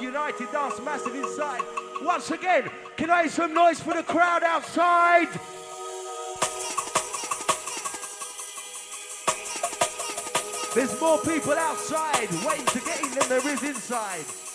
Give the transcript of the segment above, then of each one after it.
United Dance, massive inside. Once again, can I hear some noise for the crowd outside? There's more people outside waiting to get in than there is inside.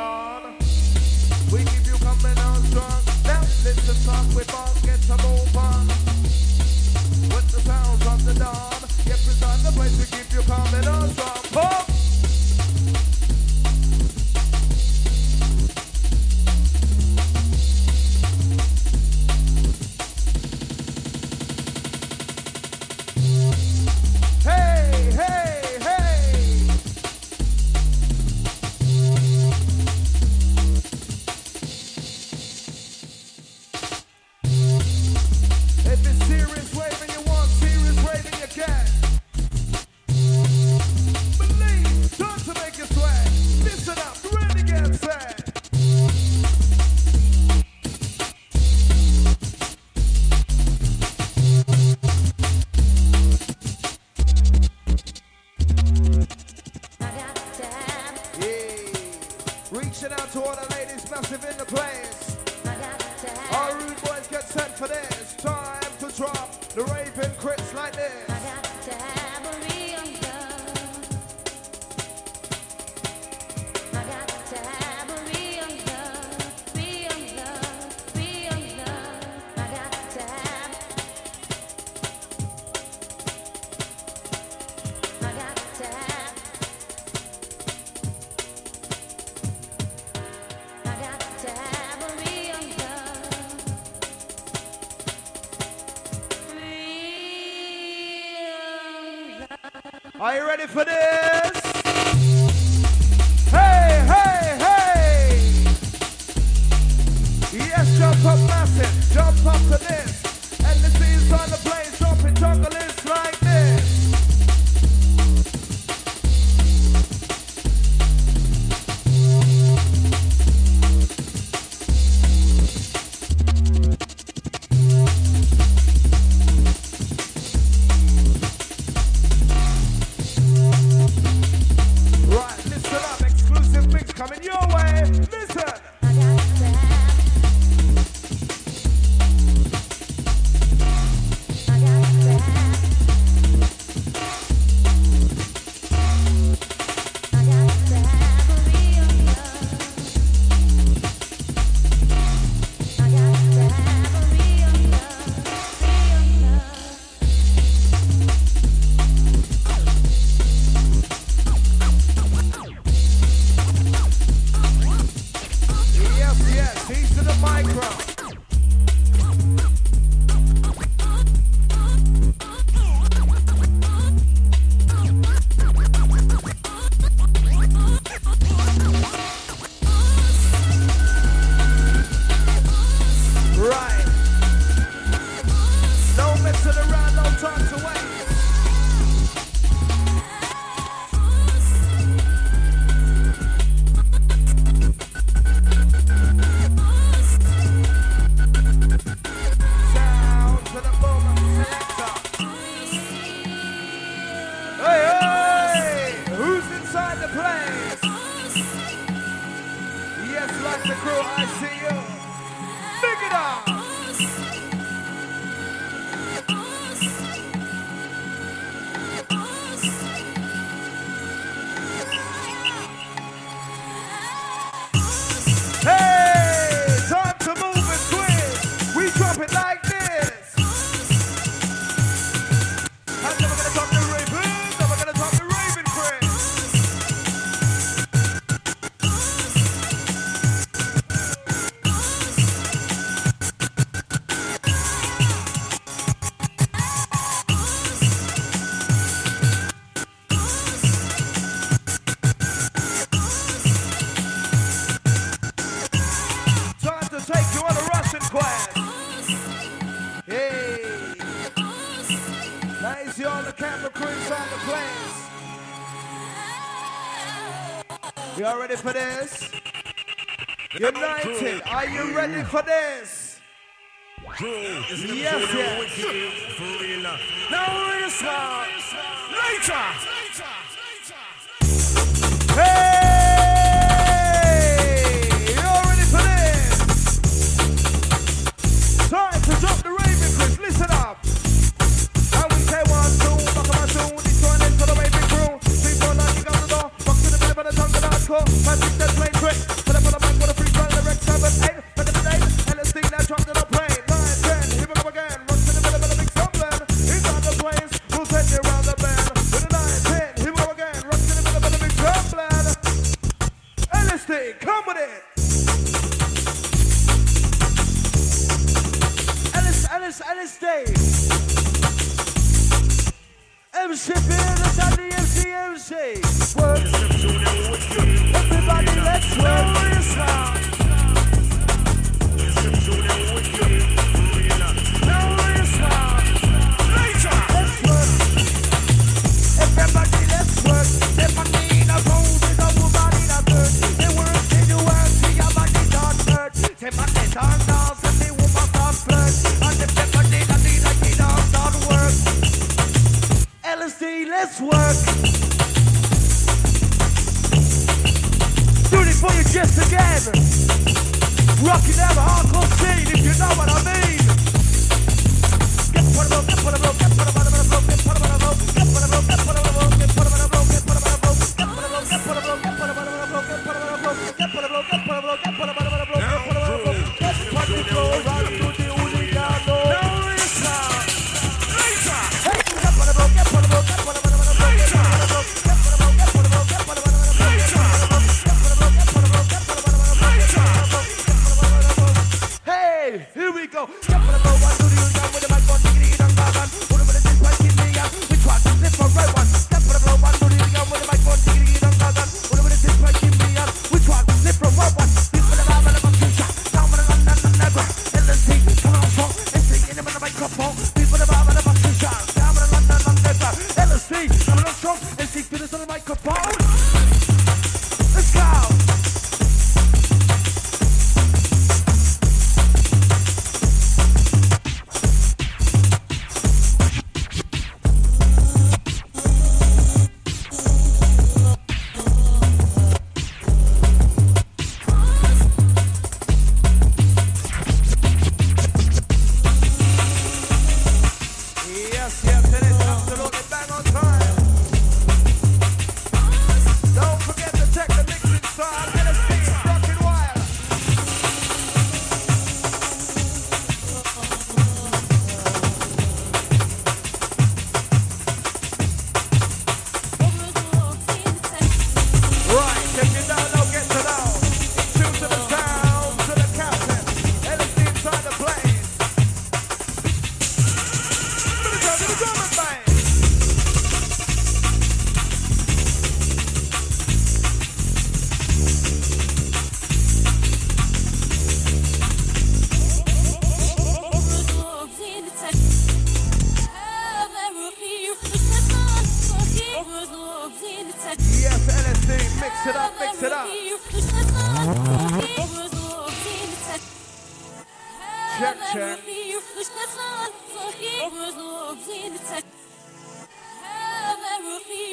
Hey, hey, hey. you ready for this? Yes, he's to the micro. ready for this? United, are you ready for this? Yes, yes. Now we're in the Now, Later.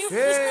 Hey.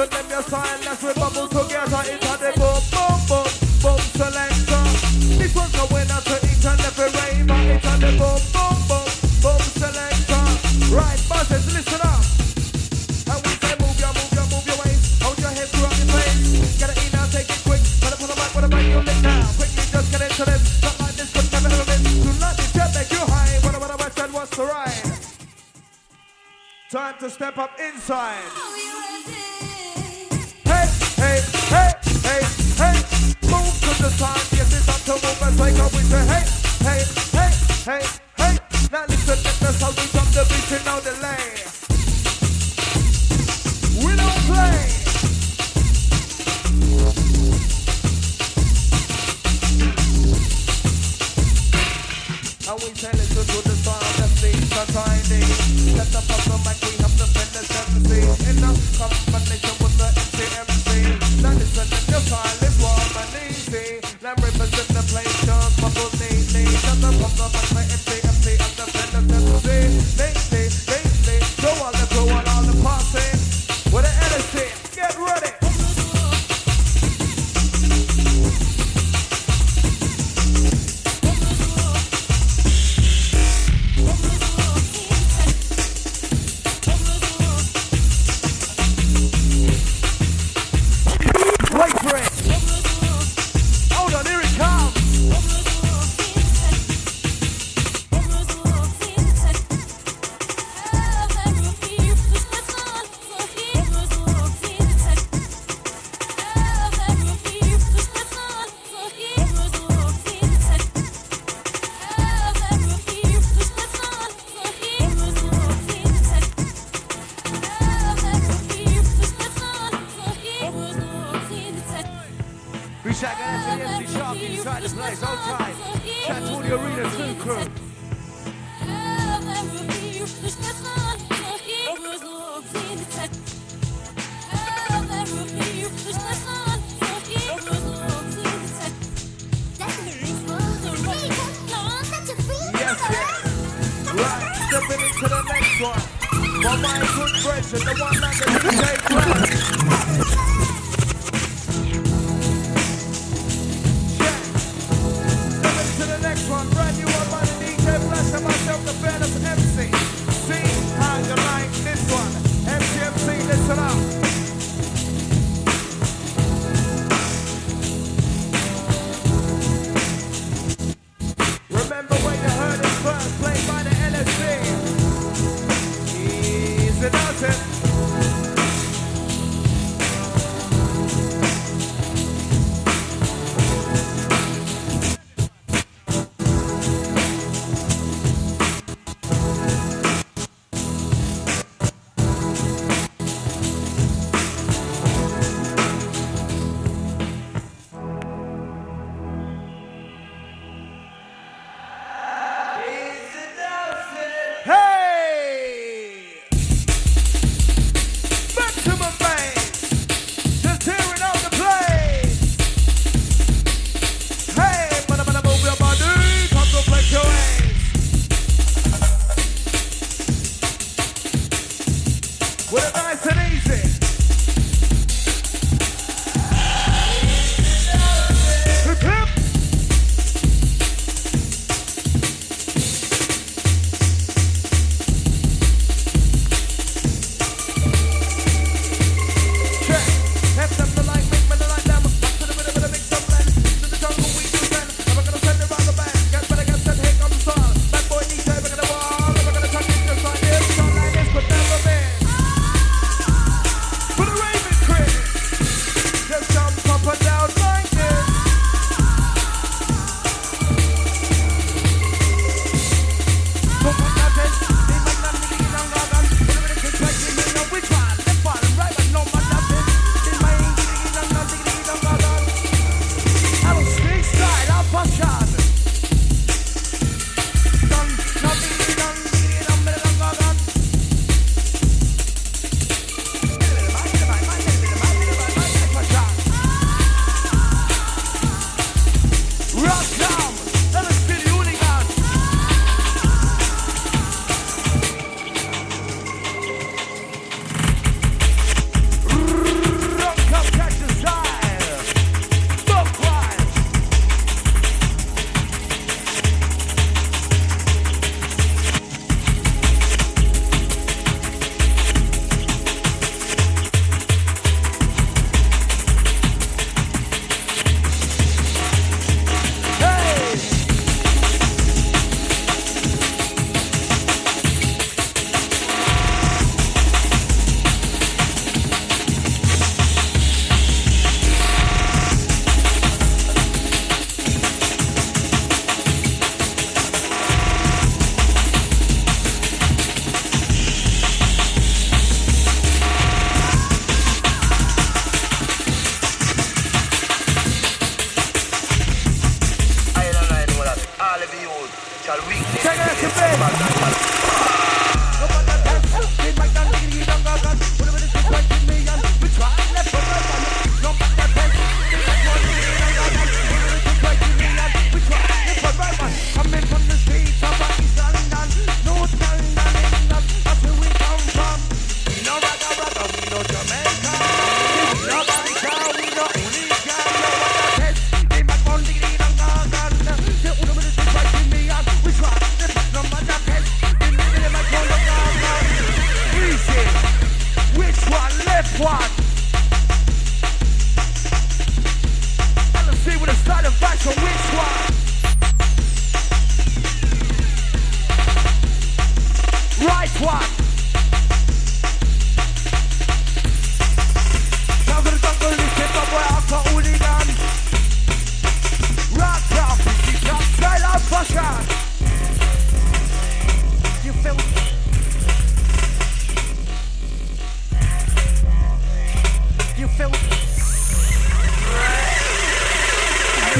So them your sign, let's we bubble together into the boom, boom, boom, boom selector. This one's a winner to each and every raver into the boom, boom, boom, boom selector. Right, bosses, listen up. And we say move your, move your, move your waist. Hold your head throughout your face. Get it in now, take it quick. Better pull the mic, put it back on it now. Quickly, just get into this. Not like this, but never have been. Do not be sure that you high. What about want to and what's the right? Time to step up inside.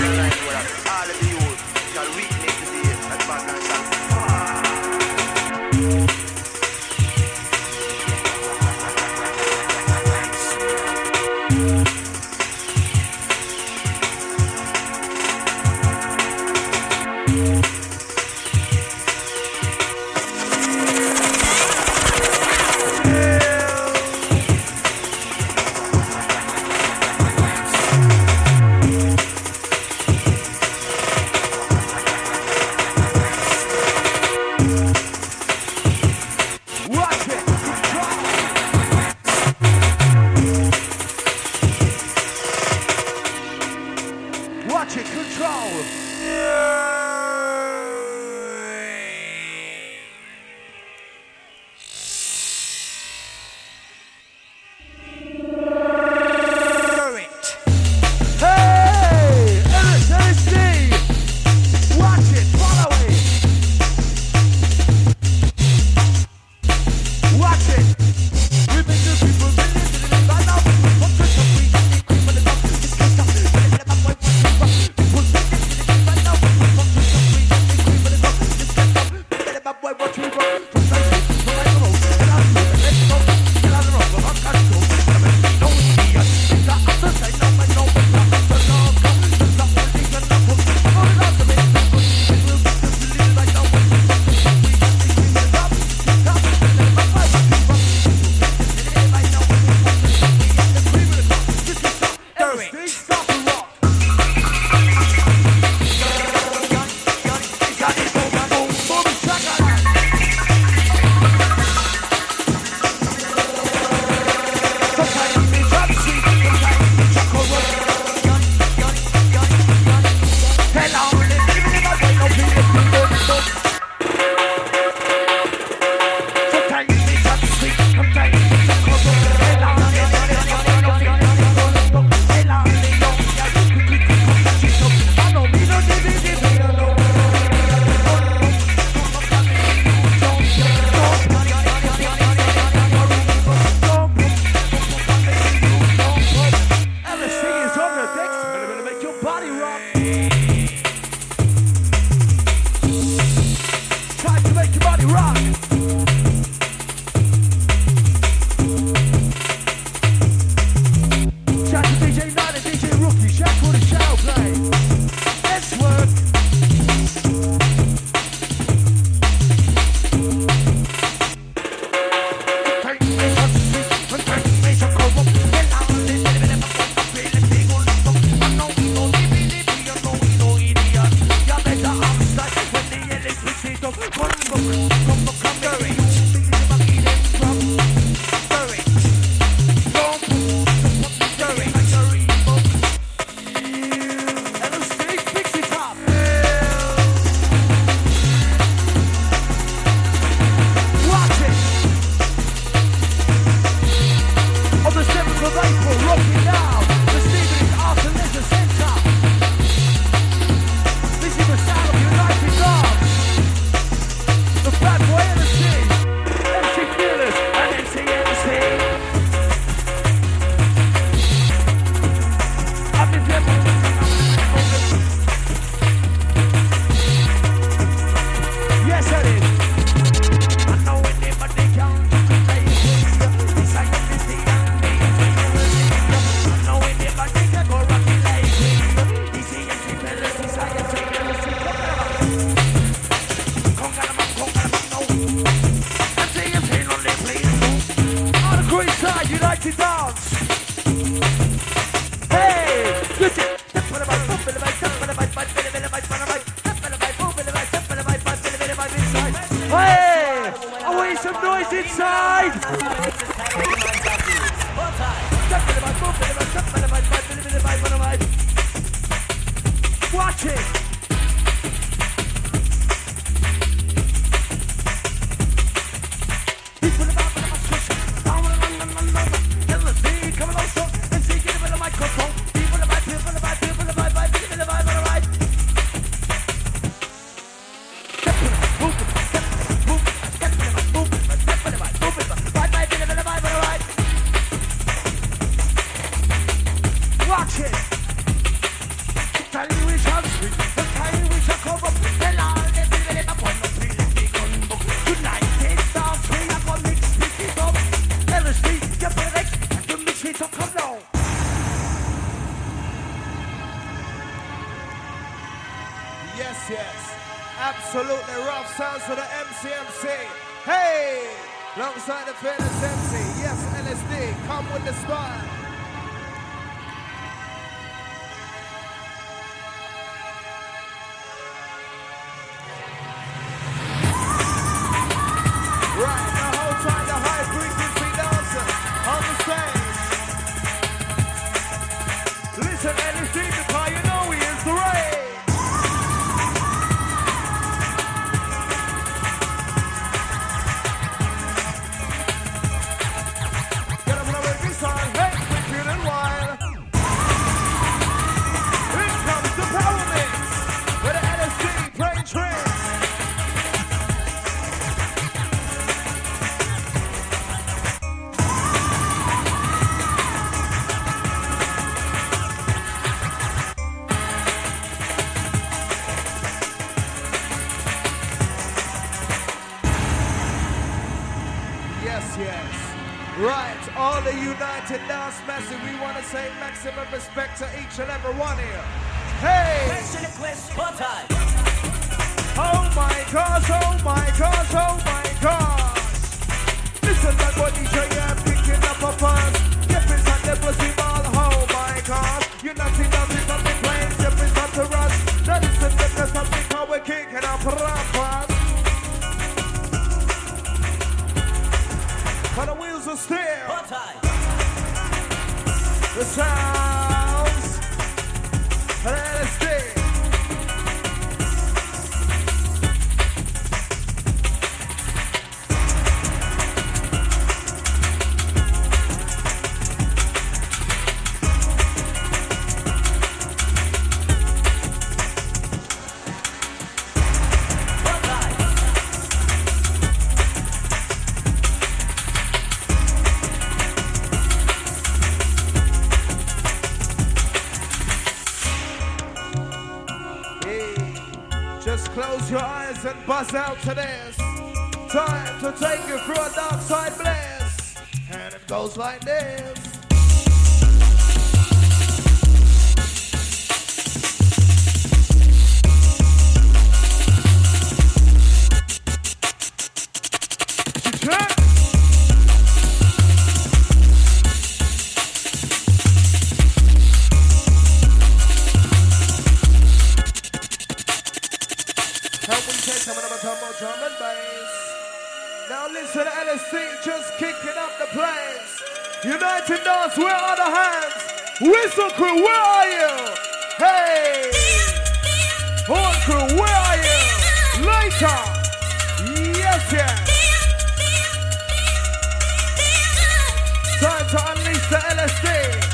All noise each and every one here. Hey! Oh my gosh, oh my gosh, oh my gosh. Listen that what DJ picking up a punch. Jeffrey's at the ball, oh my gosh. You're not plane, Jeffrey's at. That is the difference of the power kick and a proper. But the wheels are still. The sound. today. Time to unleash the Ellis Dee.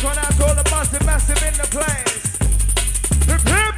Trying to all the massive, massive in the place. Prepare.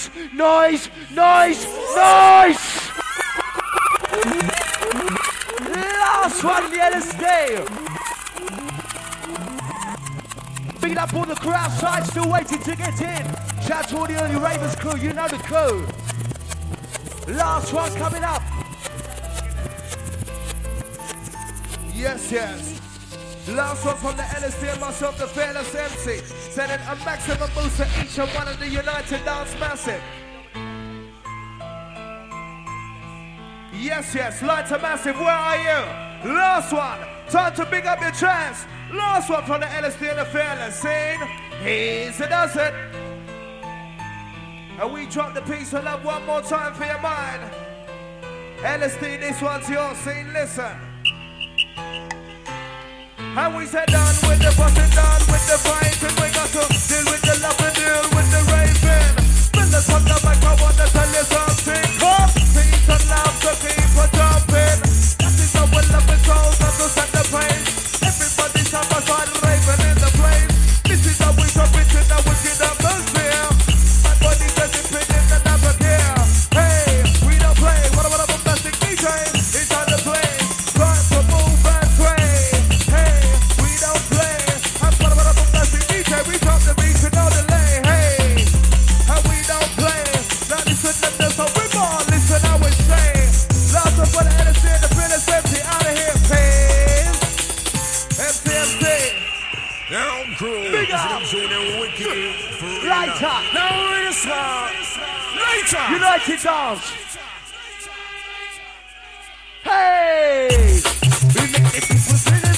noise, noise, noise, noise! Last one, the Ellis Dee! Big up all the crowd side, still waiting to get in. Shout to all the early Ravens crew, you know the crew. Last one coming up. Yes, yes. Last one from the Ellis Dee and myself, the fearless MC. Sending a maximum boost to each and one of the United Dance Massive. Yes, yes, Lighter Massive, where are you? Last one, time to pick up your chance. Last one from the Ellis Dee and the Fearless scene. Here's a does it. And we drop the piece of love one more time for your mind. Ellis Dee, this one's yours, scene, listen. And we said down with the fussing, down with the fighting. We got to deal with the love and deal with the raving. Build the up the mic, I wanna tell you something. Come, peace and love, cooking. Lighter. Now we're in Lighter. United Dance. Hey. We make the people